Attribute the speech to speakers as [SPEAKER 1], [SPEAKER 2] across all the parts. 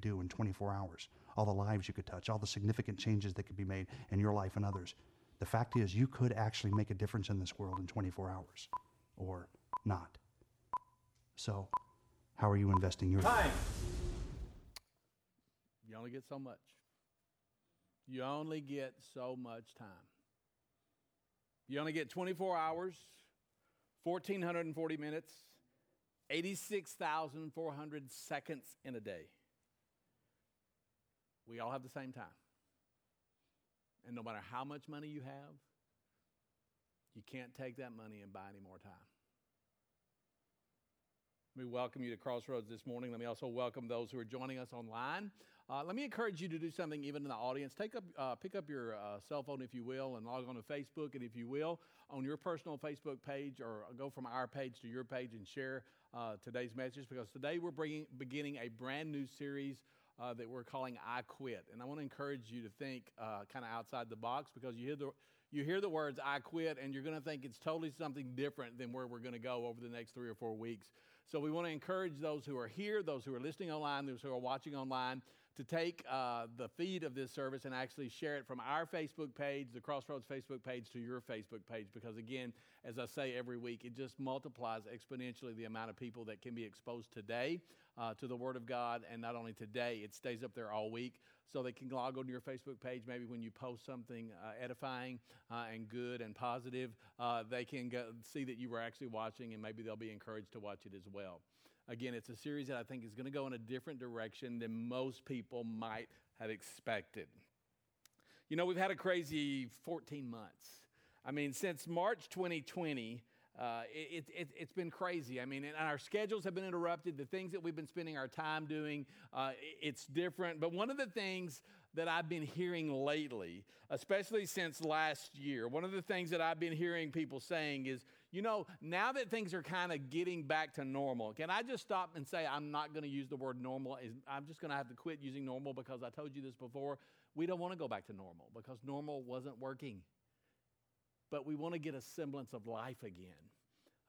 [SPEAKER 1] could do in 24 hours, all the lives you could touch, all the significant changes that could be made in your life and others. The fact is, you could actually make a difference in this world in 24 hours or not. So, how are you investing your
[SPEAKER 2] time? You only get so much. You only get so much time. You only get 24 hours, 1,440 minutes, 86,400 seconds in a day. We all have the same time. And no matter how much money you have, you can't take that money and buy any more time. Let me welcome you to Crossroads this morning. Let me also welcome those who are joining us online. Uh, let me encourage you to do something even in the audience. Take up, uh, pick up your uh, cell phone, if you will, and log on to Facebook. And if you will, on your personal Facebook page, or go from our page to your page and share uh, today's message, because today we're bringing, beginning a brand new series uh, that we're calling I Quit. And I want to encourage you to think uh, kind of outside the box because you hear the you hear the words I quit and you're going to think it's totally something different than where we're going to go over the next three or four weeks. So we want to encourage those who are here, those who are listening online, those who are watching online, to take uh, the feed of this service and actually share it from our Facebook page, the Crossroads Facebook page, to your Facebook page. Because again, as I say every week, it just multiplies exponentially the amount of people that can be exposed today uh, to the Word of God. And not only today, it stays up there all week. So they can log on to your Facebook page maybe when you post something uh, edifying uh, and good and positive. Uh, they can see that you were actually watching and maybe they'll be encouraged to watch it as well. Again, it's a series that I think is going to go in a different direction than most people might have expected. You know, we've had a crazy 14 months. I mean, since March 2020, uh, it, it, has been crazy. I mean, and our schedules have been interrupted. The things that we've been spending our time doing, uh, it's different. But one of the things that I've been hearing lately, especially since last year, one of the things that I've been hearing people saying is, you know, now that things are kind of getting back to normal, can I just stop and say I'm not going to use the word normal? I'm just going to have to quit using normal because I told you this before. We don't want to go back to normal because normal wasn't working. But we want to get a semblance of life again.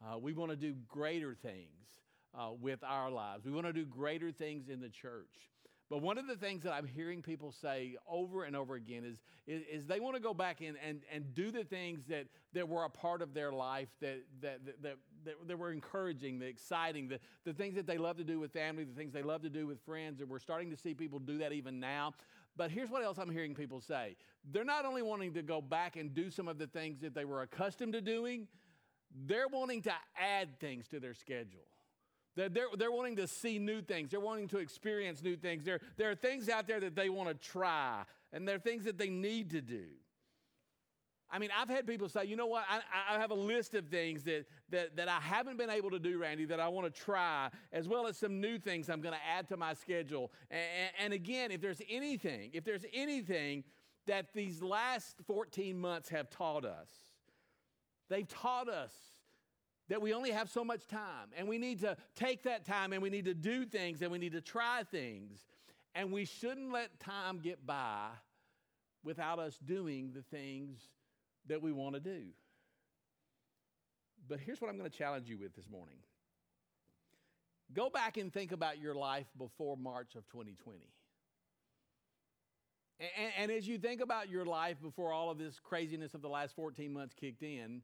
[SPEAKER 2] Uh, we want to do greater things uh, with our lives. We want to do greater things in the church. But one of the things that I'm hearing people say over and over again is, is, is they want to go back and, and, and do the things that, that were a part of their life that, that, that, that, that were encouraging, the exciting, the, the things that they love to do with family, the things they love to do with friends. And we're starting to see people do that even now. But here's what else I'm hearing people say they're not only wanting to go back and do some of the things that they were accustomed to doing, they're wanting to add things to their schedule. They're, they're, wanting to see new things. They're wanting to experience new things. There, there are things out there that they want to try, and there are things that they need to do. I mean, I've had people say, you know what, I, I have a list of things that, that, that I haven't been able to do, Randy, that I want to try, as well as some new things I'm going to add to my schedule. And, and again, if there's anything, if there's anything that these last 14 months have taught us, they've taught us that we only have so much time and we need to take that time and we need to do things and we need to try things. And we shouldn't let time get by without us doing the things that we want to do. But here's what I'm going to challenge you with this morning go back and think about your life before March of 2020. And, and, as you think about your life before all of this craziness of the last 14 months kicked in,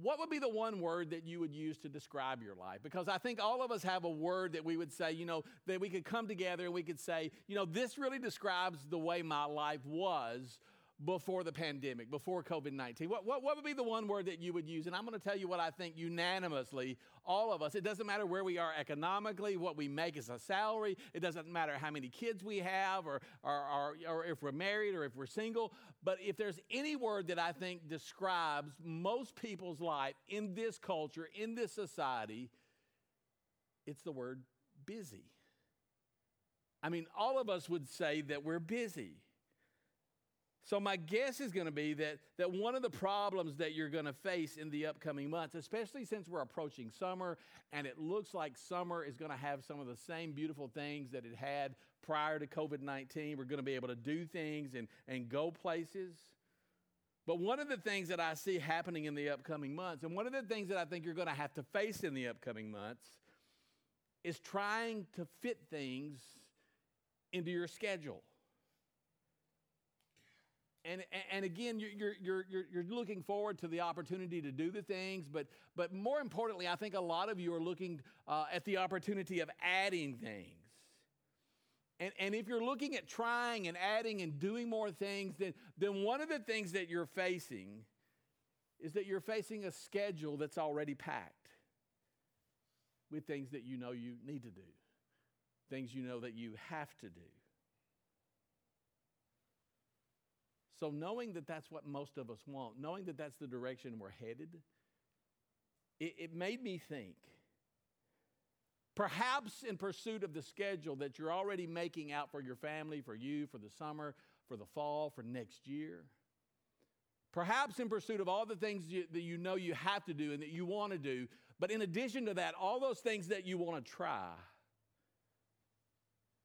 [SPEAKER 2] what would be the one word that you would use to describe your life? Because I think all of us have a word that we would say, you know, that we could come together and we could say, you know, this really describes the way my life was before the pandemic, before COVID 19? What, what, what, would be the one word that you would use? And I'm going to tell you what I think unanimously, all of us, it doesn't matter where we are economically, what we make as a salary, it doesn't matter how many kids we have, or, or, or, or if we're married or if we're single. But if there's any word that I think describes most people's life in this culture, in this society, it's the word busy. I mean, all of us would say that we're busy. So, my guess is going to be that, that one of the problems that you're going to face in the upcoming months, especially since we're approaching summer and it looks like summer is going to have some of the same beautiful things that it had prior to COVID 19, we're going to be able to do things and, and go places. But one of the things that I see happening in the upcoming months, and one of the things that I think you're going to have to face in the upcoming months, is trying to fit things into your schedule. And, and again, you're, you're, you're, you're looking forward to the opportunity to do the things, but, but more importantly, I think a lot of you are looking uh, at the opportunity of adding things. And, and if you're looking at trying and adding and doing more things, then, then one of the things that you're facing is that you're facing a schedule that's already packed with things that you know you need to do, things you know that you have to do. So, knowing that that's what most of us want, knowing that that's the direction we're headed, it, it made me think. Perhaps in pursuit of the schedule that you're already making out for your family, for you, for the summer, for the fall, for next year. Perhaps in pursuit of all the things you, that you know you have to do and that you want to do. But in addition to that, all those things that you want to try.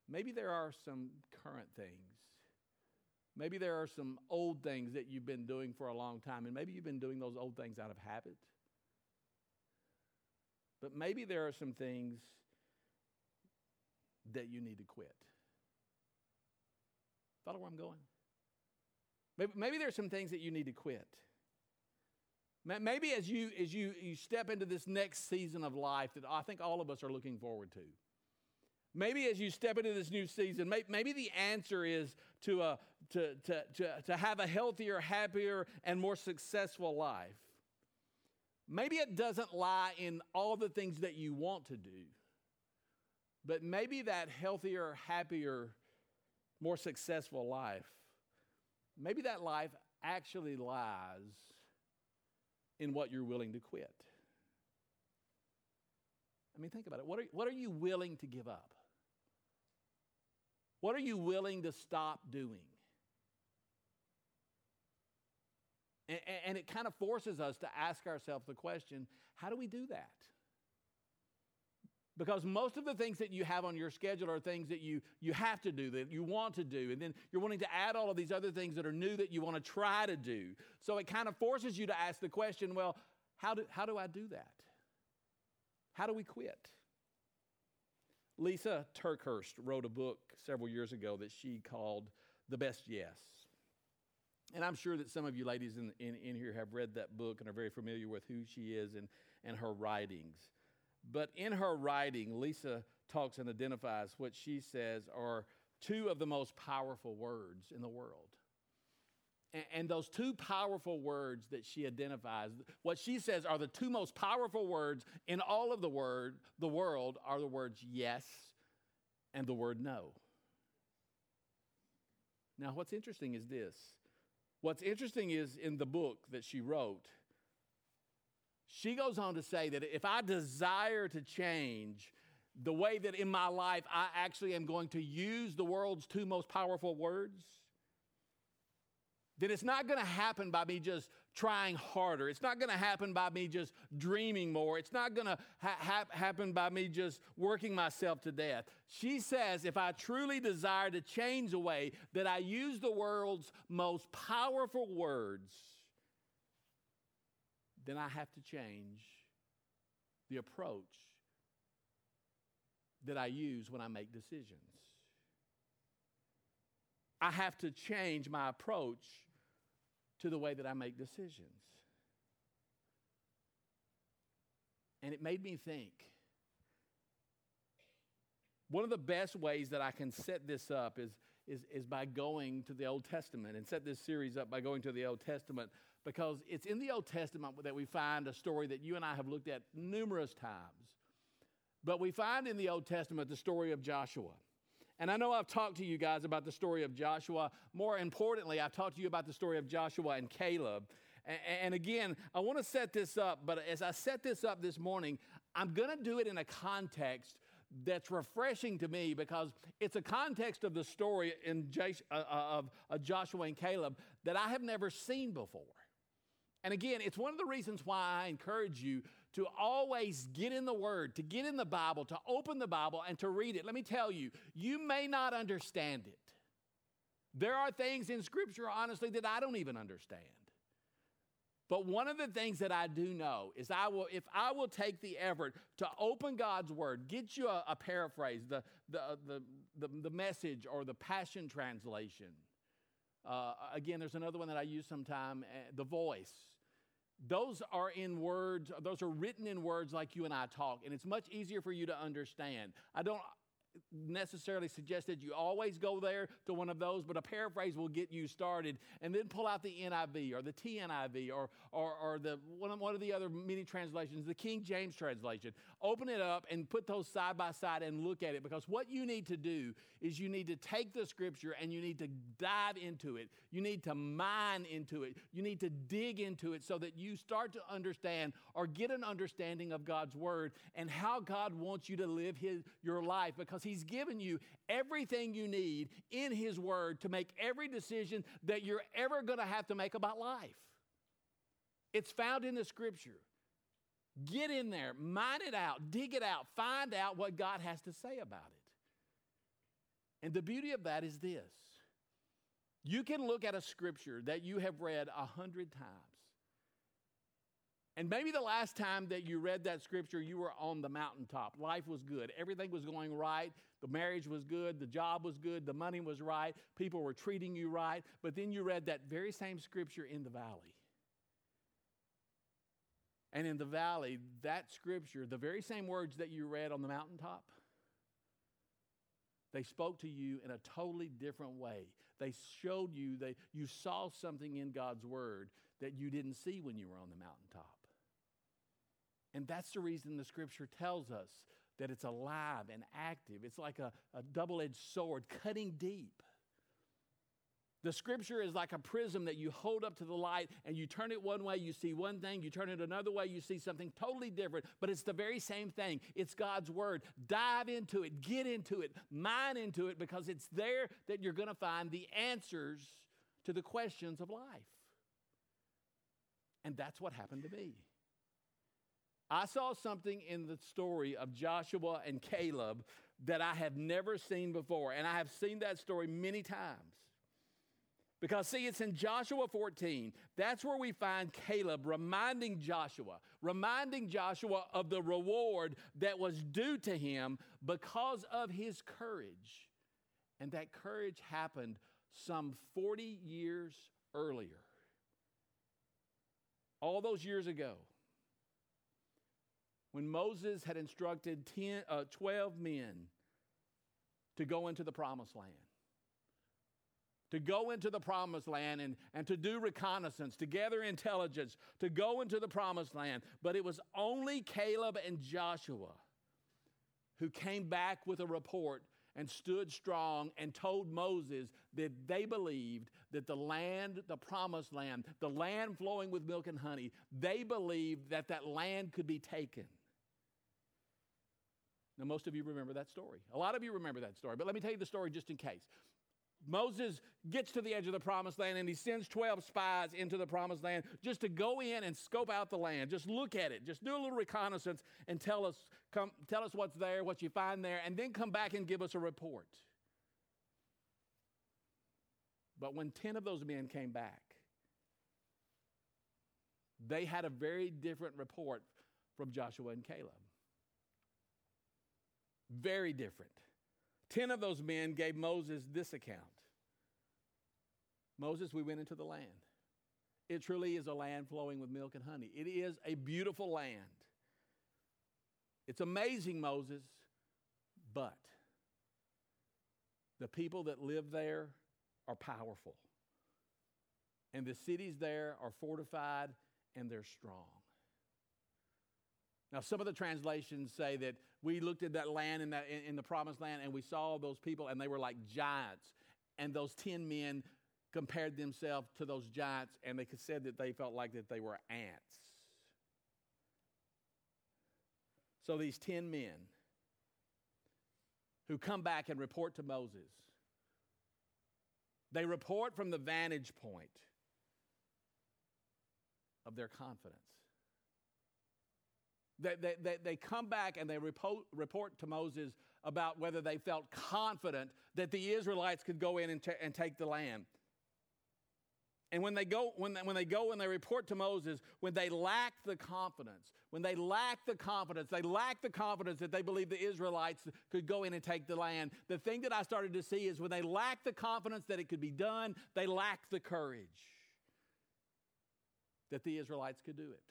[SPEAKER 2] Maybe there are some current things Maybe there are some old things that you've been doing for a long time, and maybe you've been doing those old things out of habit. But maybe there are some things that you need to quit. Follow where I'm going? Maybe, maybe there are some things that you need to quit. Maybe as you as you, you step into this next season of life that I think all of us are looking forward to. Maybe as you step into this new season, maybe the answer is to, to, to, to, to have a healthier, happier, and more successful life. Maybe it doesn't lie in all the things that you want to do, but maybe that healthier, happier, more successful life, maybe that life actually lies in what you're willing to quit. I mean, think about it. What are, what are you willing to give up? What are you willing to stop doing? And, and it kind of forces us to ask ourselves the question how do we do that? Because most of the things that you have on your schedule are things that you, you have to do, that you want to do. And then you're wanting to add all of these other things that are new that you want to try to do. So it kind of forces you to ask the question well, how do, how do I do that? How do we quit? Lysa TerKeurst wrote a book several years ago that she called The Best Yes. And I'm sure that some of you ladies in, in, in here have read that book and are very familiar with who she is and, and her writings. But in her writing, Lysa talks and identifies what she says are two of the most powerful words in the world. And, those two powerful words that she identifies, what she says are the two most powerful words in all of the word, the world are the words yes and the word no. Now, what's interesting is this. What's interesting is in the book that she wrote, she goes on to say that if I desire to change the way that in my life I actually am going to use the world's two most powerful words, then it's not going to happen by me just trying harder. It's not going to happen by me just dreaming more. It's not going to ha- ha- happen by me just working myself to death. She says, if I truly desire to change the way that I use the world's most powerful words, then I have to change the approach that I use when I make decisions. I have to change my approach to the way that I make decisions. And it made me think. One of the best ways that I can set this up is, is, is by going to the Old Testament and set this series up by going to the Old Testament because it's in the Old Testament that we find a story that you and I have looked at numerous times. But we find in the Old Testament the story of Joshua. And I know I've talked to you guys about the story of Joshua. More importantly, I've talked to you about the story of Joshua and Caleb. And again, I want to set this up, but as I set this up this morning, I'm going to do it in a context that's refreshing to me because it's a context of the story in uh, uh, of Joshua and Caleb that I have never seen before. And again, it's one of the reasons why I encourage you to always get in the Word, to get in the Bible, to open the Bible and to read it. Let me tell you, you may not understand it. There are things in Scripture, honestly, that I don't even understand. But one of the things that I do know is I will, if I will take the effort to open God's Word, get you a, a paraphrase, the, the, the, the, the message or the Passion Translation. Uh, again, there's another one that I use sometime, uh, the voice. Those are in words, those are written in words like you and I talk, and it's much easier for you to understand. I don't necessarily suggest that you always go there to one of those, but a paraphrase will get you started. And then pull out the NIV or the TNIV or, or, or the, one, of, one of the other many translations, the King James translation. Open it up and put those side by side and look at it because what you need to do is you need to take the scripture and you need to dive into it. You need to mine into it. You need to dig into it so that you start to understand or get an understanding of God's word and how God wants you to live his, your life because He's given you everything you need in His Word to make every decision that you're ever going to have to make about life. It's found in the Scripture. Get in there, mine it out, dig it out, find out what God has to say about it. And the beauty of that is this you can look at a scripture that you have read a hundred times and maybe the last time that you read that scripture, you were on the mountaintop. Life was good. Everything was going right. The marriage was good. The job was good. The money was right. People were treating you right. But then you read that very same scripture in the valley. And in the valley, that scripture, the very same words that you read on the mountaintop, they spoke to you in a totally different way. They showed you that you saw something in God's word that you didn't see when you were on the mountaintop. And that's the reason the scripture tells us that it's alive and active. It's like a, a double edged sword cutting deep. The scripture is like a prism that you hold up to the light and you turn it one way, you see one thing, you turn it another way, you see something totally different, but it's the very same thing. It's God's word. Dive into it, get into it, mine into it, because it's there that you're going to find the answers to the questions of life. And that's what happened to me. I saw something in the story of Joshua and Caleb that I have never seen before. And I have seen that story many times. Because, see, it's in Joshua 14. That's where we find Caleb reminding Joshua, reminding Joshua of the reward that was due to him because of his courage. And that courage happened some 40 years earlier. All those years ago when Moses had instructed 10, uh, 12 men to go into the promised land. To go into the promised land and, and to do reconnaissance, to gather intelligence, to go into the promised land. But it was only Caleb and Joshua who came back with a report and stood strong and told Moses that they believed that the land, the promised land, the land flowing with milk and honey, they believed that that land could be taken. Now, most of you remember that story. A lot of you remember that story, but let me tell you the story just in case. Moses gets to the edge of the promised land and he sends 12 spies into the promised land just to go in and scope out the land. Just look at it. Just do a little reconnaissance and tell us, come, tell us what's there, what you find there, and then come back and give us a report. But when 10 of those men came back, they had a very different report from Joshua and Caleb. Very different. Ten of those men gave Moses this account Moses, we went into the land. It truly is a land flowing with milk and honey. It is a beautiful land. It's amazing, Moses, but the people that live there are powerful. And the cities there are fortified and they're strong. Now, some of the translations say that we looked at that land in, that, in, the promised land and we saw those people and they were like giants. And those 10 men compared themselves to those giants and they said that they felt like that they were ants. So these 10 men who come back and report to Moses, they report from the vantage point of their confidence. They, they, they, come back and they report, report to Moses about whether they felt confident that the Israelites could go in and, t- and take the land. And when they go, when they, when they go and they report to Moses, when they lack the confidence, when they lack the confidence, they lack the confidence that they believe the Israelites could go in and take the land. The thing that I started to see is when they lack the confidence that it could be done, they lack the courage that the Israelites could do it.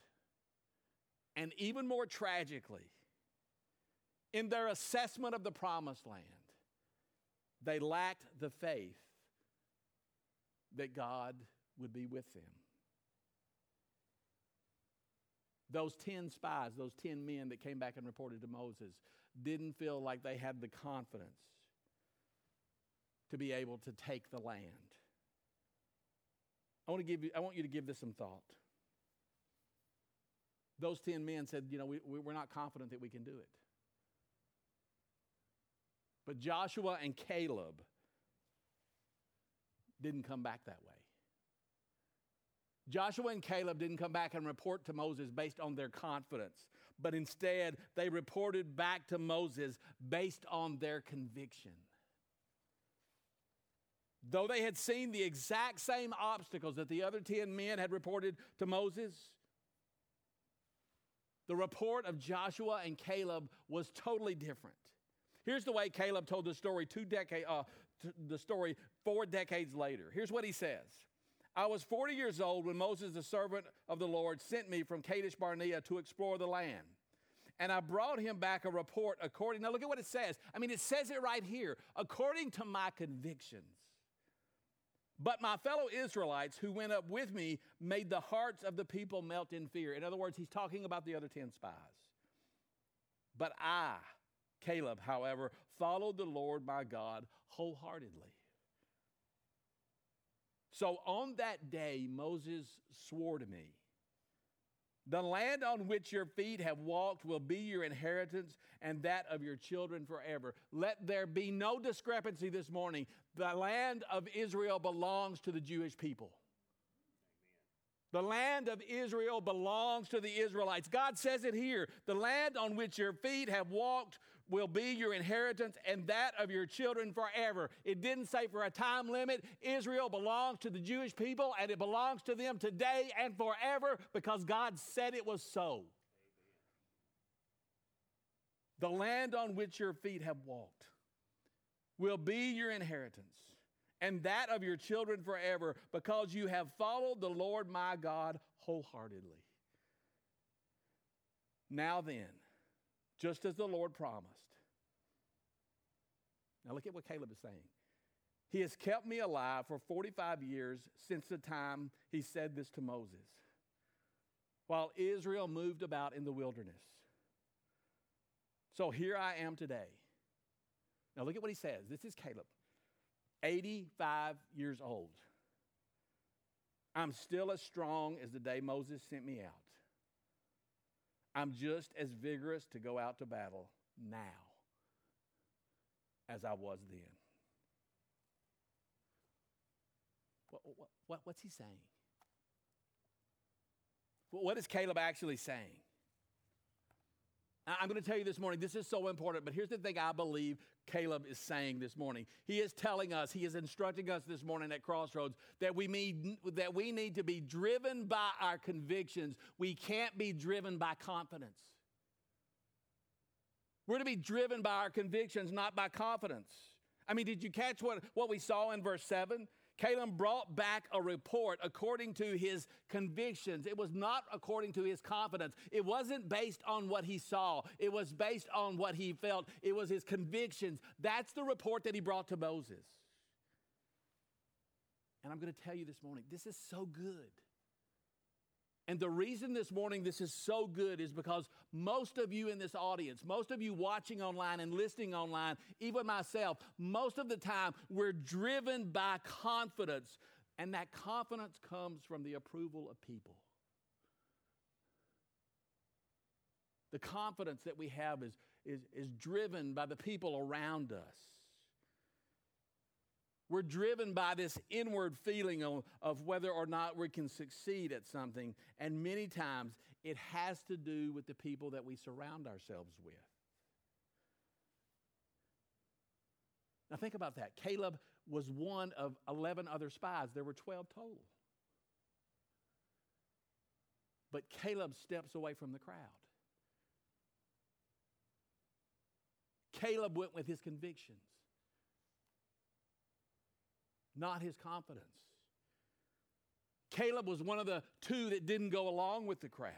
[SPEAKER 2] And even more tragically, in their assessment of the promised land, they lacked the faith that God would be with them. Those 10 spies, those 10 men that came back and reported to Moses, didn't feel like they had the confidence to be able to take the land. I want, to give you, I want you to give this some thought. Those 10 men said, You know, we, we're not confident that we can do it. But Joshua and Caleb didn't come back that way. Joshua and Caleb didn't come back and report to Moses based on their confidence, but instead they reported back to Moses based on their conviction. Though they had seen the exact same obstacles that the other 10 men had reported to Moses, the report of Joshua and Caleb was totally different. Here's the way Caleb told the story two decades, uh, the story four decades later. Here's what he says. I was 40 years old when Moses, the servant of the Lord, sent me from Kadesh Barnea to explore the land. And I brought him back a report according, now look at what it says. I mean, it says it right here according to my convictions. But my fellow Israelites who went up with me made the hearts of the people melt in fear. In other words, he's talking about the other 10 spies. But I, Caleb, however, followed the Lord my God wholeheartedly. So on that day, Moses swore to me, The land on which your feet have walked will be your inheritance and that of your children forever. Let there be no discrepancy this morning. The land of Israel belongs to the Jewish people. The land of Israel belongs to the Israelites. God says it here. The land on which your feet have walked will be your inheritance and that of your children forever. It didn't say for a time limit. Israel belongs to the Jewish people and it belongs to them today and forever because God said it was so. The land on which your feet have walked will be your inheritance and that of your children forever because you have followed the Lord my God wholeheartedly. Now then, just as the Lord promised. Now, look at what Caleb is saying. He has kept me alive for 45 years since the time he said this to Moses, while Israel moved about in the wilderness. So here I am today. Now, look at what he says. This is Caleb, 85 years old. I'm still as strong as the day Moses sent me out. I'm just as vigorous to go out to battle now as I was then. What, what, what, what's he saying? What is Caleb actually saying? I'm going to tell you this morning, this is so important, but here's the thing I believe Caleb is saying this morning. He is telling us, he is instructing us this morning at Crossroads that we need, that we need to be driven by our convictions. We can't be driven by confidence. We're to be driven by our convictions, not by confidence. I mean, did you catch what, what we saw in verse 7? Caleb brought back a report according to his convictions. It was not according to his confidence. It wasn't based on what he saw, it was based on what he felt. It was his convictions. That's the report that he brought to Moses. And I'm going to tell you this morning this is so good. And the reason this morning this is so good is because most of you in this audience, most of you watching online and listening online, even myself, most of the time we're driven by confidence. And that confidence comes from the approval of people. The confidence that we have is, is, is driven by the people around us. We're driven by this inward feeling of, of, whether or not we can succeed at something. And many times it has to do with the people that we surround ourselves with. Now, think about that. Caleb was one of 11 other spies, there were 12 total. But Caleb steps away from the crowd. Caleb went with his convictions, not his confidence. Caleb was one of the two that didn't go along with the crowd.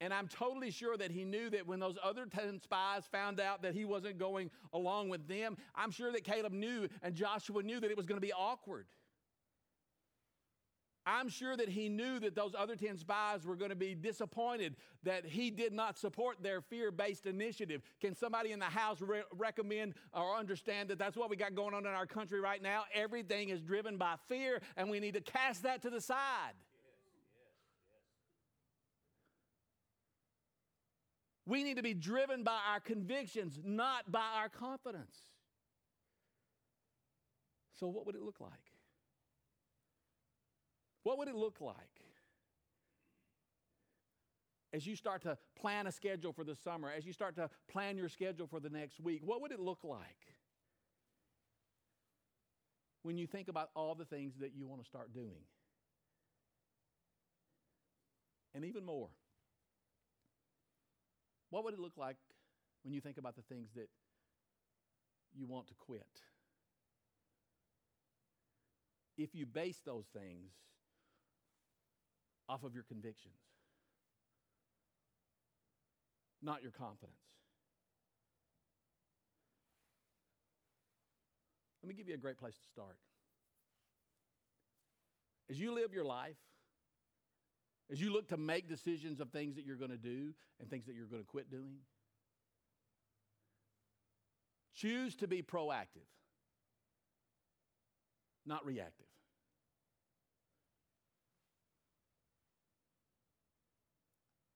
[SPEAKER 2] And I'm totally sure that he knew that when those other 10 spies found out that he wasn't going along with them, I'm sure that Caleb knew and Joshua knew that it was going to be awkward. I'm sure that he knew that those other 10 spies were going to be disappointed that he did not support their fear based initiative. Can somebody in the house re- recommend or understand that that's what we got going on in our country right now? Everything is driven by fear, and we need to cast that to the side. We need to be driven by our convictions, not by our confidence. So, what would it look like? What would it look like as you start to plan a schedule for the summer, as you start to plan your schedule for the next week? What would it look like when you think about all the things that you want to start doing? And even more, what would it look like when you think about the things that you want to quit? If you base those things off of your convictions, not your confidence. Let me give you a great place to start. As you live your life, as you look to make decisions of things that you're going to do and things that you're going to quit doing, choose to be proactive, not reactive.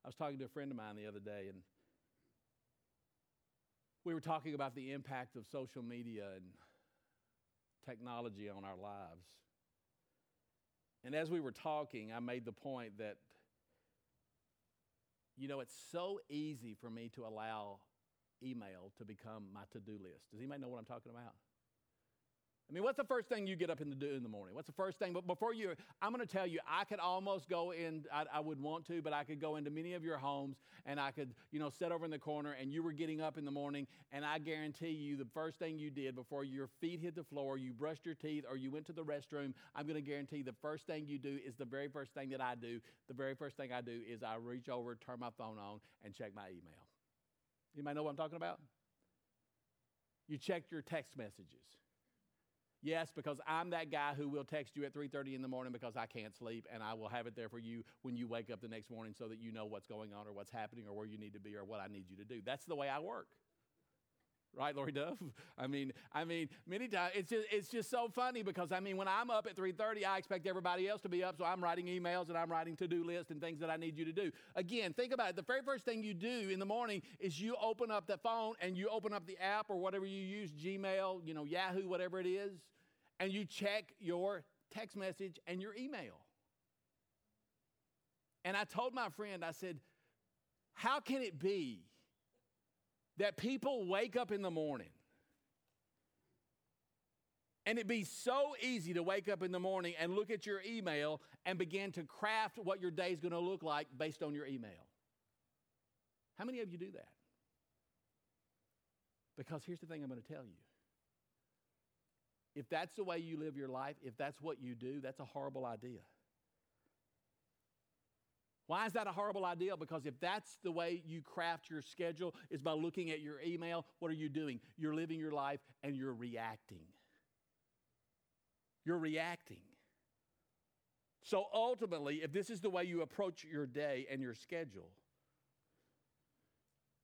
[SPEAKER 2] I was talking to a friend of mine the other day, and we were talking about the impact of social media and technology on our lives. And as we were talking, I made the point that, you know, it's so easy for me to allow email to become my to do list. Does anybody know what I'm talking about? I mean, what's the first thing you get up and do in the morning? What's the first thing? But before you, I'm going to tell you, I could almost go in, I, I, would want to, but I could go into many of your homes and I could, you know, sit over in the corner and you were getting up in the morning and I guarantee you the first thing you did before your feet hit the floor, you brushed your teeth or you went to the restroom, I'm going to guarantee the first thing you do is the very first thing that I do. The very first thing I do is I reach over, turn my phone on, and check my email. You might know what I'm talking about? You check your text messages. Yes, because I'm that guy who will text you at 3:30 in the morning because I can't sleep and I will have it there for you when you wake up the next morning so that you know what's going on or what's happening or where you need to be or what I need you to do. That's the way I work. Right, Lori Duff? I mean, I mean, many times it's just, it's just so funny because I mean, when I'm up at 3:30, I expect everybody else to be up, so I'm writing emails and I'm writing to-do lists and things that I need you to do. Again, think about it. The very first thing you do in the morning is you open up the phone and you open up the app or whatever you use, Gmail, you know, Yahoo, whatever it is, and you check your text message and your email. And I told my friend, I said, How can it be that people wake up in the morning and it'd be so easy to wake up in the morning and look at your email and begin to craft what your day is going to look like based on your email? How many of you do that? Because here's the thing I'm going to tell you if that's the way you live your life, if that's what you do, that's a horrible idea. Why is that a horrible idea? Because if that's the way you craft your schedule, is by looking at your email, what are you doing? You're living your life and you're reacting. You're reacting. So ultimately, if this is the way you approach your day and your schedule,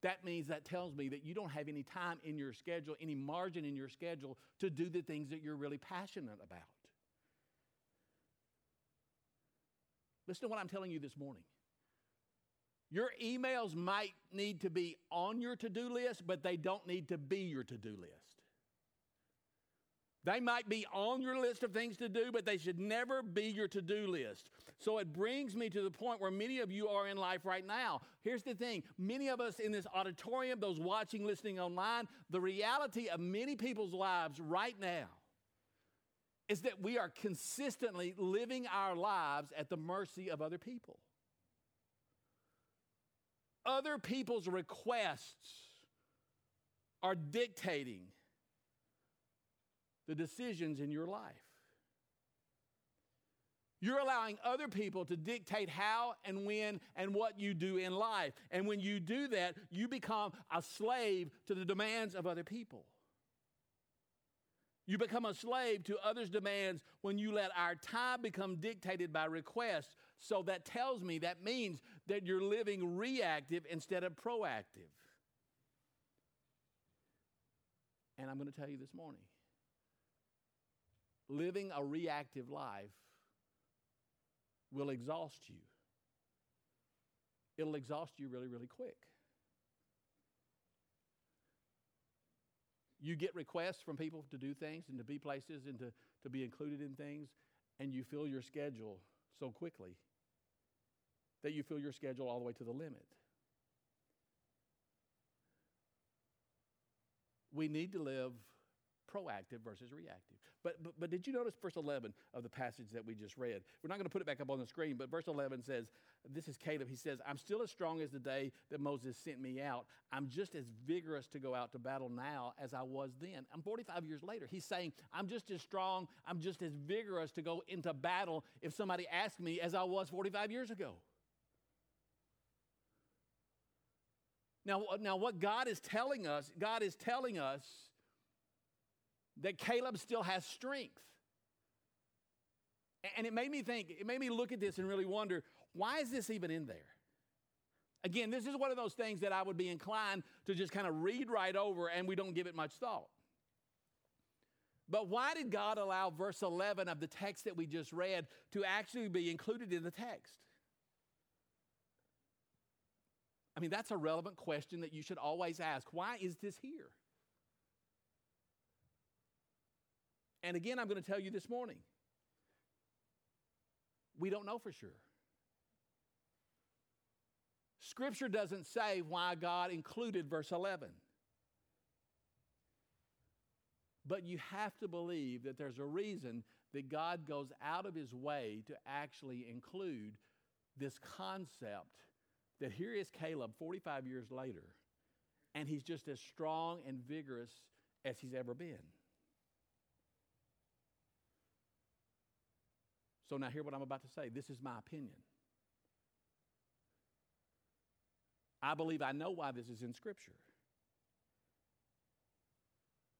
[SPEAKER 2] that means that tells me that you don't have any time in your schedule, any margin in your schedule to do the things that you're really passionate about. Listen to what I'm telling you this morning. Your emails might need to be on your to do list, but they don't need to be your to do list. They might be on your list of things to do, but they should never be your to do list. So it brings me to the point where many of you are in life right now. Here's the thing many of us in this auditorium, those watching, listening online, the reality of many people's lives right now is that we are consistently living our lives at the mercy of other people. Other people's requests are dictating the decisions in your life. You're allowing other people to dictate how and when and what you do in life. And when you do that, you become a slave to the demands of other people. You become a slave to others' demands when you let our time become dictated by requests. So that tells me that means that you're living reactive instead of proactive. And I'm going to tell you this morning living a reactive life will exhaust you. It'll exhaust you really, really quick. You get requests from people to do things and to be places and to, to be included in things, and you fill your schedule so quickly that you fill your schedule all the way to the limit. We need to live proactive versus reactive. But, but, but did you notice verse 11 of the passage that we just read? We're not going to put it back up on the screen, but verse 11 says, This is Caleb. He says, I'm still as strong as the day that Moses sent me out. I'm just as vigorous to go out to battle now as I was then. I'm 45 years later. He's saying, I'm just as strong, I'm just as vigorous to go into battle if somebody asked me as I was 45 years ago. Now, now, what God is telling us, God is telling us that Caleb still has strength. And it made me think, it made me look at this and really wonder why is this even in there? Again, this is one of those things that I would be inclined to just kind of read right over and we don't give it much thought. But why did God allow verse 11 of the text that we just read to actually be included in the text? I mean, that's a relevant question that you should always ask. Why is this here? And again, I'm going to tell you this morning we don't know for sure. Scripture doesn't say why God included verse 11. But you have to believe that there's a reason that God goes out of his way to actually include this concept that here is Caleb 45 years later, and he's just as strong and vigorous as he's ever been. So, now hear what I'm about to say. This is my opinion. I believe I know why this is in Scripture.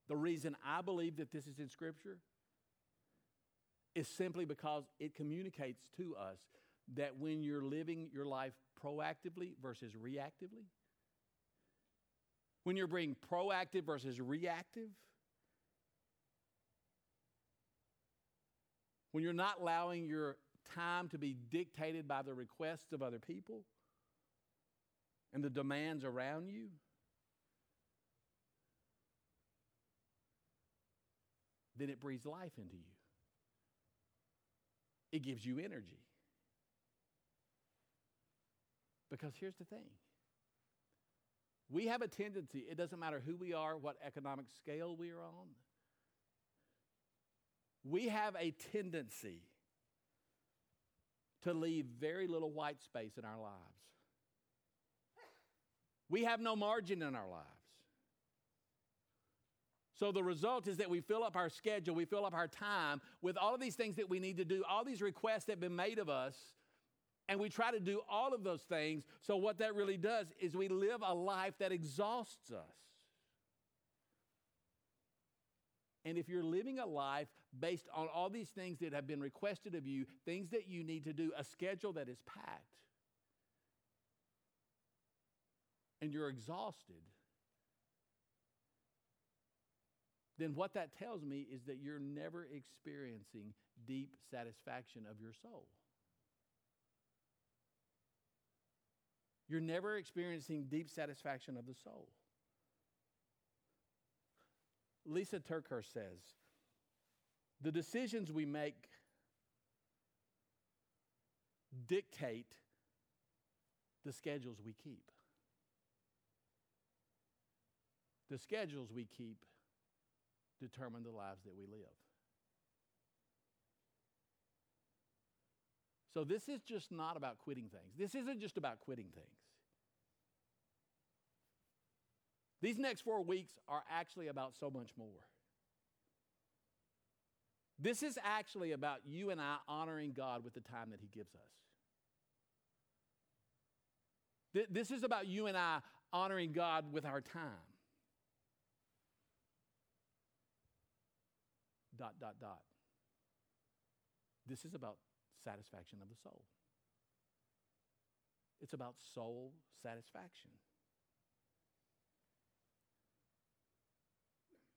[SPEAKER 2] The reason I believe that this is in Scripture is simply because it communicates to us that when you're living your life proactively versus reactively, when you're being proactive versus reactive, when you're not allowing your time to be dictated by the requests of other people and the demands around you, then it breathes life into you. It gives you energy. Because here's the thing we have a tendency, it doesn't matter who we are, what economic scale we are on, we have a tendency to leave very little white space in our lives. We have no margin in our lives. So the result is that we fill up our schedule, we fill up our time with all of these things that we need to do, all these requests that have been made of us, and we try to do all of those things. So what that really does is we live a life that exhausts us. And if you're living a life based on all these things that have been requested of you, things that you need to do, a schedule that is packed, and you're exhausted, then what that tells me is that you're never experiencing deep satisfaction of your soul. You're never experiencing deep satisfaction of the soul. Lysa TerKeurst says the decisions we make dictate the schedules we keep. The schedules we keep determine the lives that we live. So this is just not about quitting things. This isn't just about quitting things. These next four weeks are actually about so much more. This is actually about you and I honoring God with the time that He gives us. This is about you and I honoring God with our time. Dot, dot, dot. This is about satisfaction of the soul. It's about soul satisfaction.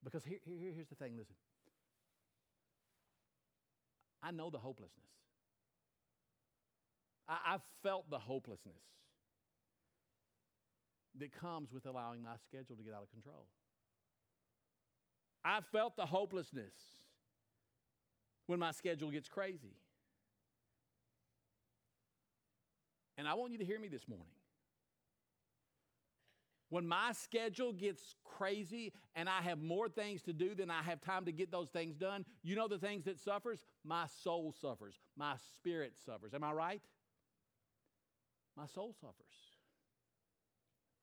[SPEAKER 2] Because here, here, here's the thing listen. I know the hopelessness. I, I've felt the hopelessness that comes with allowing my schedule to get out of control. I felt the hopelessness when my schedule gets crazy. And I want you to hear me this morning. When my schedule gets crazy and I have more things to do than I have time to get those things done, you know the things that suffers? My soul suffers. My spirit suffers. Am I right? My soul suffers.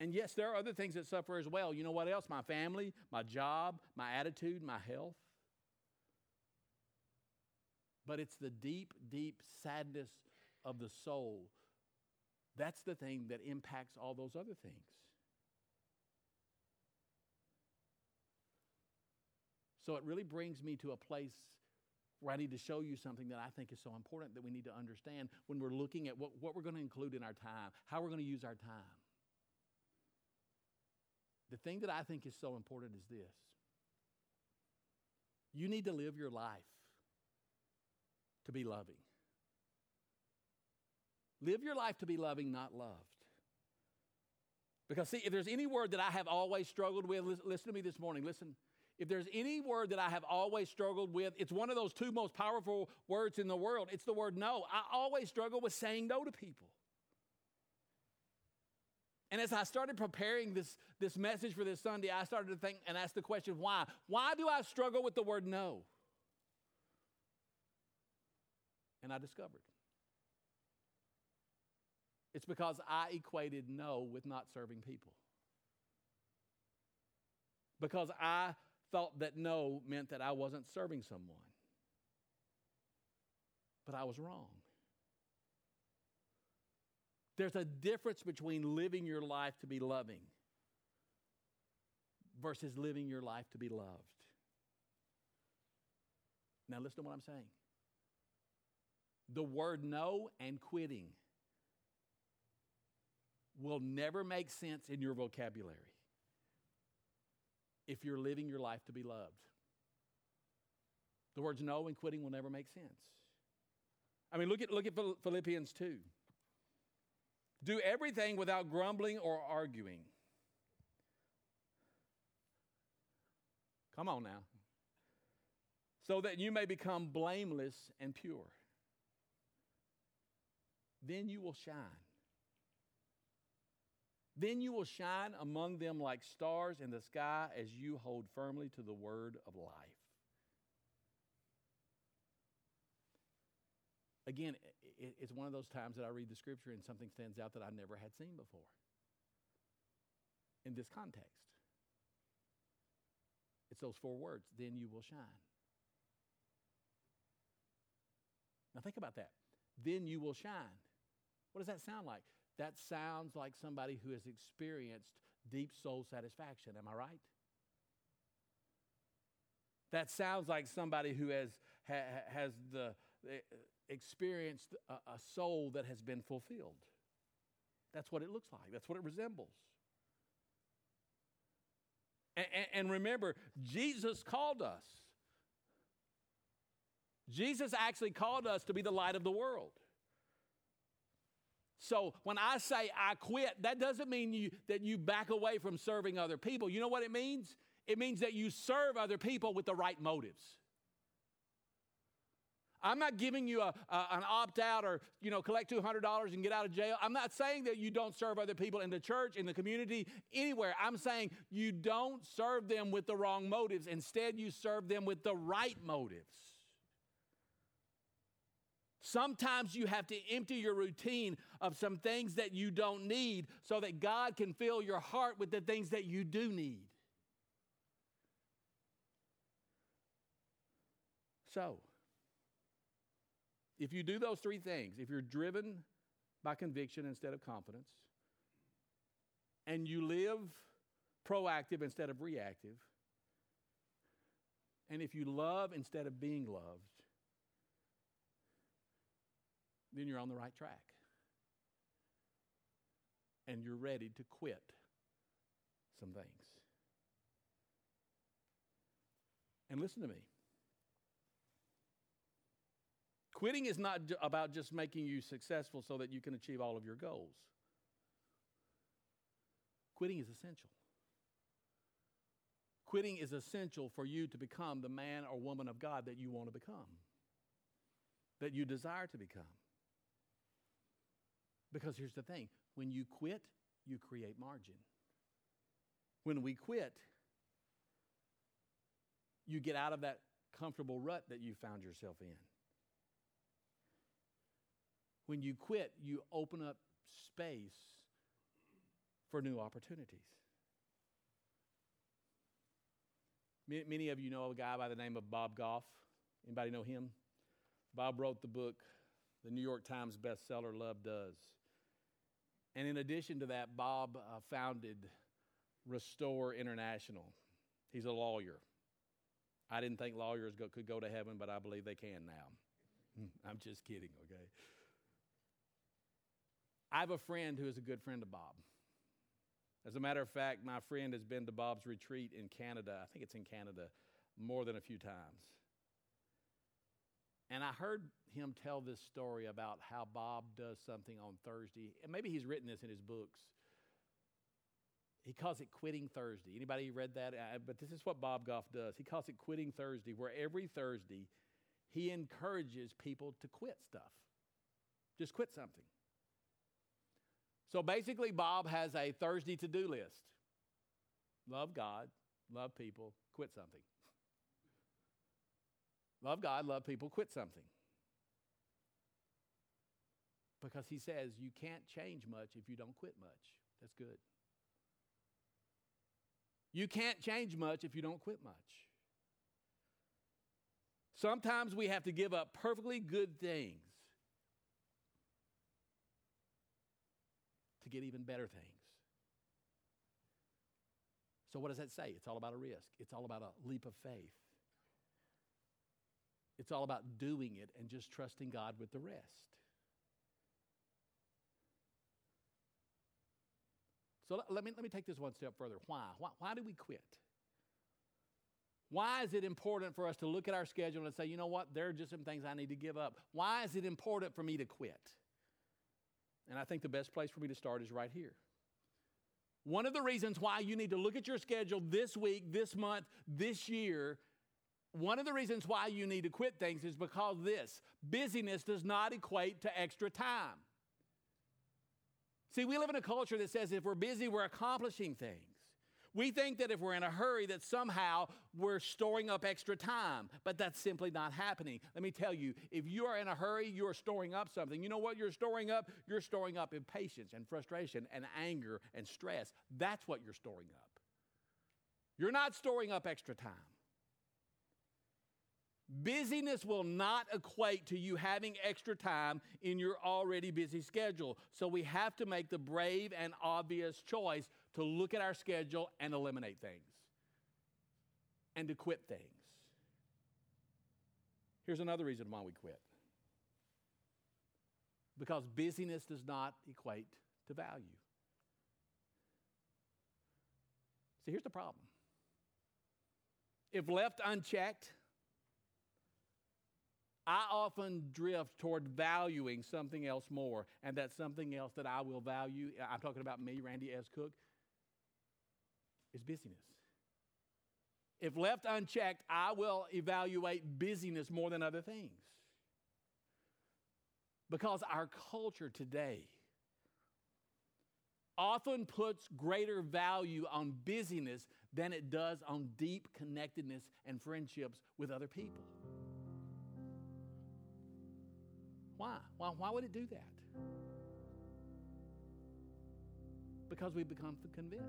[SPEAKER 2] And yes, there are other things that suffer as well. You know what else? My family, my job, my attitude, my health. But it's the deep, deep sadness of the soul. That's the thing that impacts all those other things. So it really brings me to a place where I need to show you something that I think is so important that we need to understand when we're looking at what, what we're going to include in our time, how we're going to use our time. The thing that I think is so important is this you need to live your life to be loving. Live your life to be loving, not loved. Because, see, if there's any word that I have always struggled with, listen, to me this morning. Listen, if there's any word that I have always struggled with, it's one of those two most powerful words in the world. It's the word no. I always struggle with saying no to people. And as I started preparing this, this message for this Sunday, I started to think and ask the question why? Why do I struggle with the word no? And I discovered it's because I equated no with not serving people. Because I thought that no meant that I wasn't serving someone. But I was wrong. There's a difference between living your life to be loving versus living your life to be loved. Now, listen to what I'm saying. The word no and quitting will never make sense in your vocabulary if you're living your life to be loved. The words no and quitting will never make sense. I mean, look at, look at Philippians 2. Do everything without grumbling or arguing. Come on now. So that you may become blameless and pure. Then you will shine. Then you will shine among them like stars in the sky as you hold firmly to the word of life. Again, it's one of those times that I read the scripture and something stands out that I never had seen before in this context. It's those four words, then you will shine. Now think about that. Then you will shine. What does that sound like? That sounds like somebody who has experienced deep soul satisfaction. Am I right? That sounds like somebody who has, ha, has the, eh, experienced a, a soul that has been fulfilled. That's what it looks like, that's what it resembles. And, and, remember, Jesus called us. Jesus actually called us to be the light of the world. So when I say I quit, that doesn't mean you, that you back away from serving other people. You know what it means? It means that you serve other people with the right motives. I'm not giving you a, a an opt out or you know collect $200 and get out of jail. I'm not saying that you don't serve other people in the church, in the community, anywhere. I'm saying you don't serve them with the wrong motives. Instead, you serve them with the right motives. Sometimes you have to empty your routine of some things that you don't need so that God can fill your heart with the things that you do need. So, if you do those three things, if you're driven by conviction instead of confidence, and you live proactive instead of reactive, and if you love instead of being loved, then you're on the right track. And you're ready to quit some things. And listen to me. Quitting is not about just making you successful so that you can achieve all of your goals. Quitting is essential. Quitting is essential for you to become the man or woman of God that you want to become, that you desire to become. Because here's the thing when you quit, you create margin. When we quit, you get out of that comfortable rut that you found yourself in. When you quit, you open up space for new opportunities. Many of you know a guy by the name of Bob Goff. Anybody know him? Bob wrote the book, the New York Times bestseller, Love Does. And in addition to that, Bob uh, founded Restore International. He's a lawyer. I didn't think lawyers go, could go to heaven, but I believe they can now. I'm just kidding, okay? I have a friend who is a good friend of Bob. As a matter of fact, my friend has been to Bob's retreat in Canada. I think it's in Canada more than a few times. And I heard him tell this story about how Bob does something on Thursday, and maybe he's written this in his books. He calls it Quitting Thursday. Anybody read that? Uh, but this is what Bob Goff does. He calls it Quitting Thursday, where every Thursday he encourages people to quit stuff. Just quit something. So basically, Bob has a Thursday to do list love God, love people, quit something. Love God, love people, quit something. Because he says you can't change much if you don't quit much. That's good. You can't change much if you don't quit much. Sometimes we have to give up perfectly good things to get even better things. So, what does that say? It's all about a risk, it's all about a leap of faith. It's all about doing it and just trusting God with the rest. So let me, let me take this one step further. Why? Why, why do we quit? Why is it important for us to look at our schedule and say, you know what, there are just some things I need to give up? Why is it important for me to quit? And I think the best place for me to start is right here. One of the reasons why you need to look at your schedule this week, this month, this year, one of the reasons why you need to quit things is because this busyness does not equate to extra time. See, we live in a culture that says if we're busy, we're accomplishing things. We think that if we're in a hurry, that somehow we're storing up extra time, but that's simply not happening. Let me tell you, if you are in a hurry, you're storing up something. You know what you're storing up? You're storing up impatience and frustration and anger and stress. That's what you're storing up. You're not storing up extra time. Busyness will not equate to you having extra time in your already busy schedule. So we have to make the brave and obvious choice to look at our schedule and eliminate things and to quit things. Here's another reason why we quit because busyness does not equate to value. See, here's the problem. If left unchecked, I often drift toward valuing something else more, and that something else that I will value, I'm talking about me, Randy S. Cook, is busyness. If left unchecked, I will evaluate busyness more than other things. Because our culture today often puts greater value on busyness than it does on deep connectedness and friendships with other people. Why? Why, why would it do that? Because we become convinced.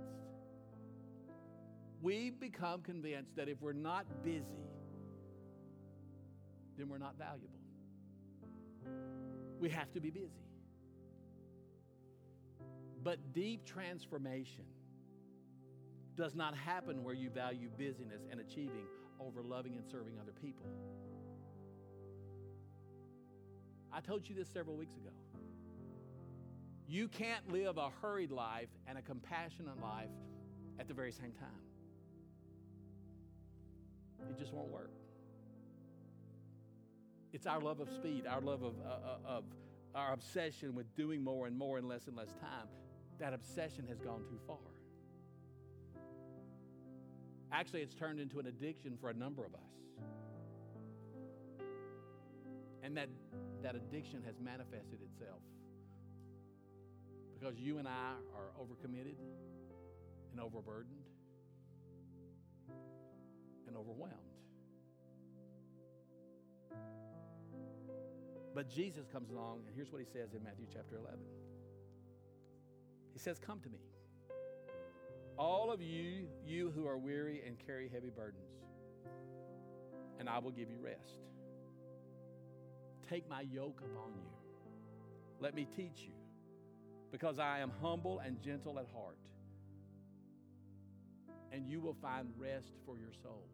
[SPEAKER 2] We become convinced that if we're not busy, then we're not valuable. We have to be busy. But deep transformation does not happen where you value busyness and achieving over loving and serving other people. I told you this several weeks ago. You can't live a hurried life and a compassionate life at the very same time. It just won't work. It's our love of speed, our love of, uh, uh, of our obsession with doing more and more in less and less time. That obsession has gone too far. Actually, it's turned into an addiction for a number of us. And that, that addiction has manifested itself because you and I are overcommitted and overburdened and overwhelmed. But Jesus comes along, and here's what he says in Matthew chapter 11. He says, Come to me. All of you, you who are weary and carry heavy burdens, and I will give you rest. Take my yoke upon you. Let me teach you, because I am humble and gentle at heart, and you will find rest for your souls.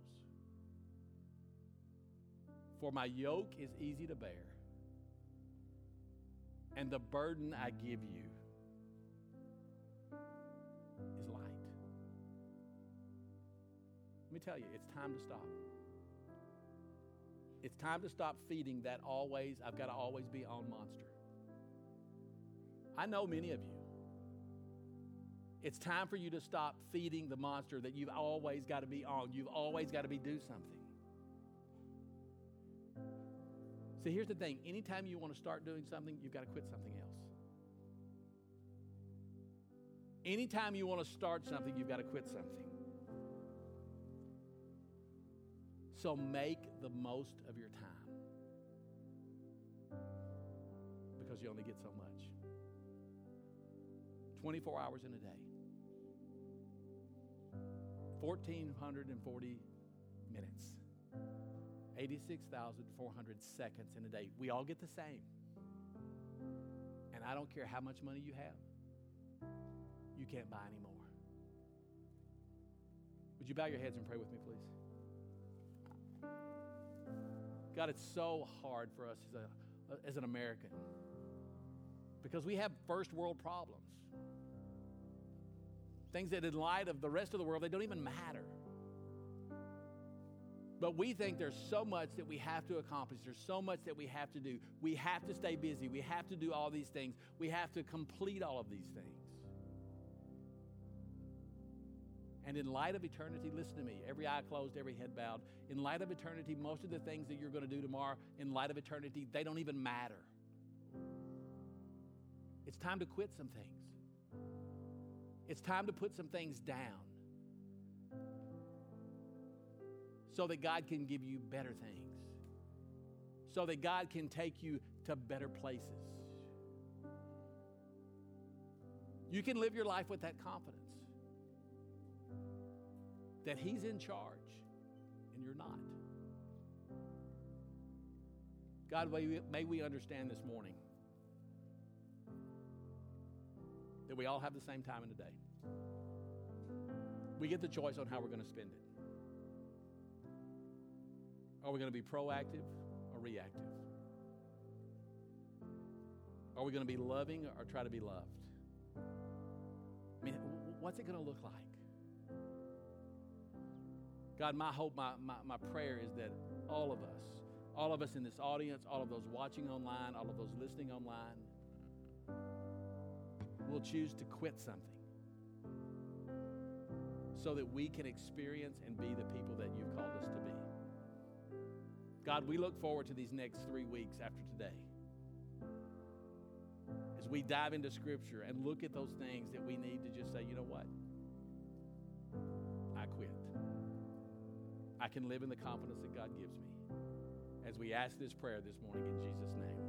[SPEAKER 2] For my yoke is easy to bear, and the burden I give you is light. Let me tell you, it's time to stop. It's time to stop feeding that always, I've got to always be on monster. I know many of you. It's time for you to stop feeding the monster that you've always got to be on. You've always got to be do something. See, here's the thing anytime you want to start doing something, you've got to quit something else. Anytime you want to start something, you've got to quit something. So make the most of your time because you only get so much. 24 hours in a day, 1,440 minutes, 86,400 seconds in a day. We all get the same. And I don't care how much money you have, you can't buy any more. Would you bow your heads and pray with me, please? God, it's so hard for us as, a, as an American because we have first world problems. Things that, in light of the rest of the world, they don't even matter. But we think there's so much that we have to accomplish. There's so much that we have to do. We have to stay busy. We have to do all these things. We have to complete all of these things. And in light of eternity, listen to me, every eye closed, every head bowed. In light of eternity, most of the things that you're going to do tomorrow, in light of eternity, they don't even matter. It's time to quit some things. It's time to put some things down so that God can give you better things, so that God can take you to better places. You can live your life with that confidence that He's in charge and you're not. God, may we, understand this morning that we all have the same time in the day. We get the choice on how we're going to spend it. Are we going to be proactive or reactive? Are we going to be loving or try to be loved? I mean, what's it going to look like? God, my hope, my, my, my prayer is that all of us, all of us in this audience, all of those watching online, all of those listening online, will choose to quit something so that we can experience and be the people that you've called us to be. God, we look forward to these next three weeks after today as we dive into Scripture and look at those things that we need to just say, you know what? I can live in the confidence that God gives me as we ask this prayer this morning in Jesus' name.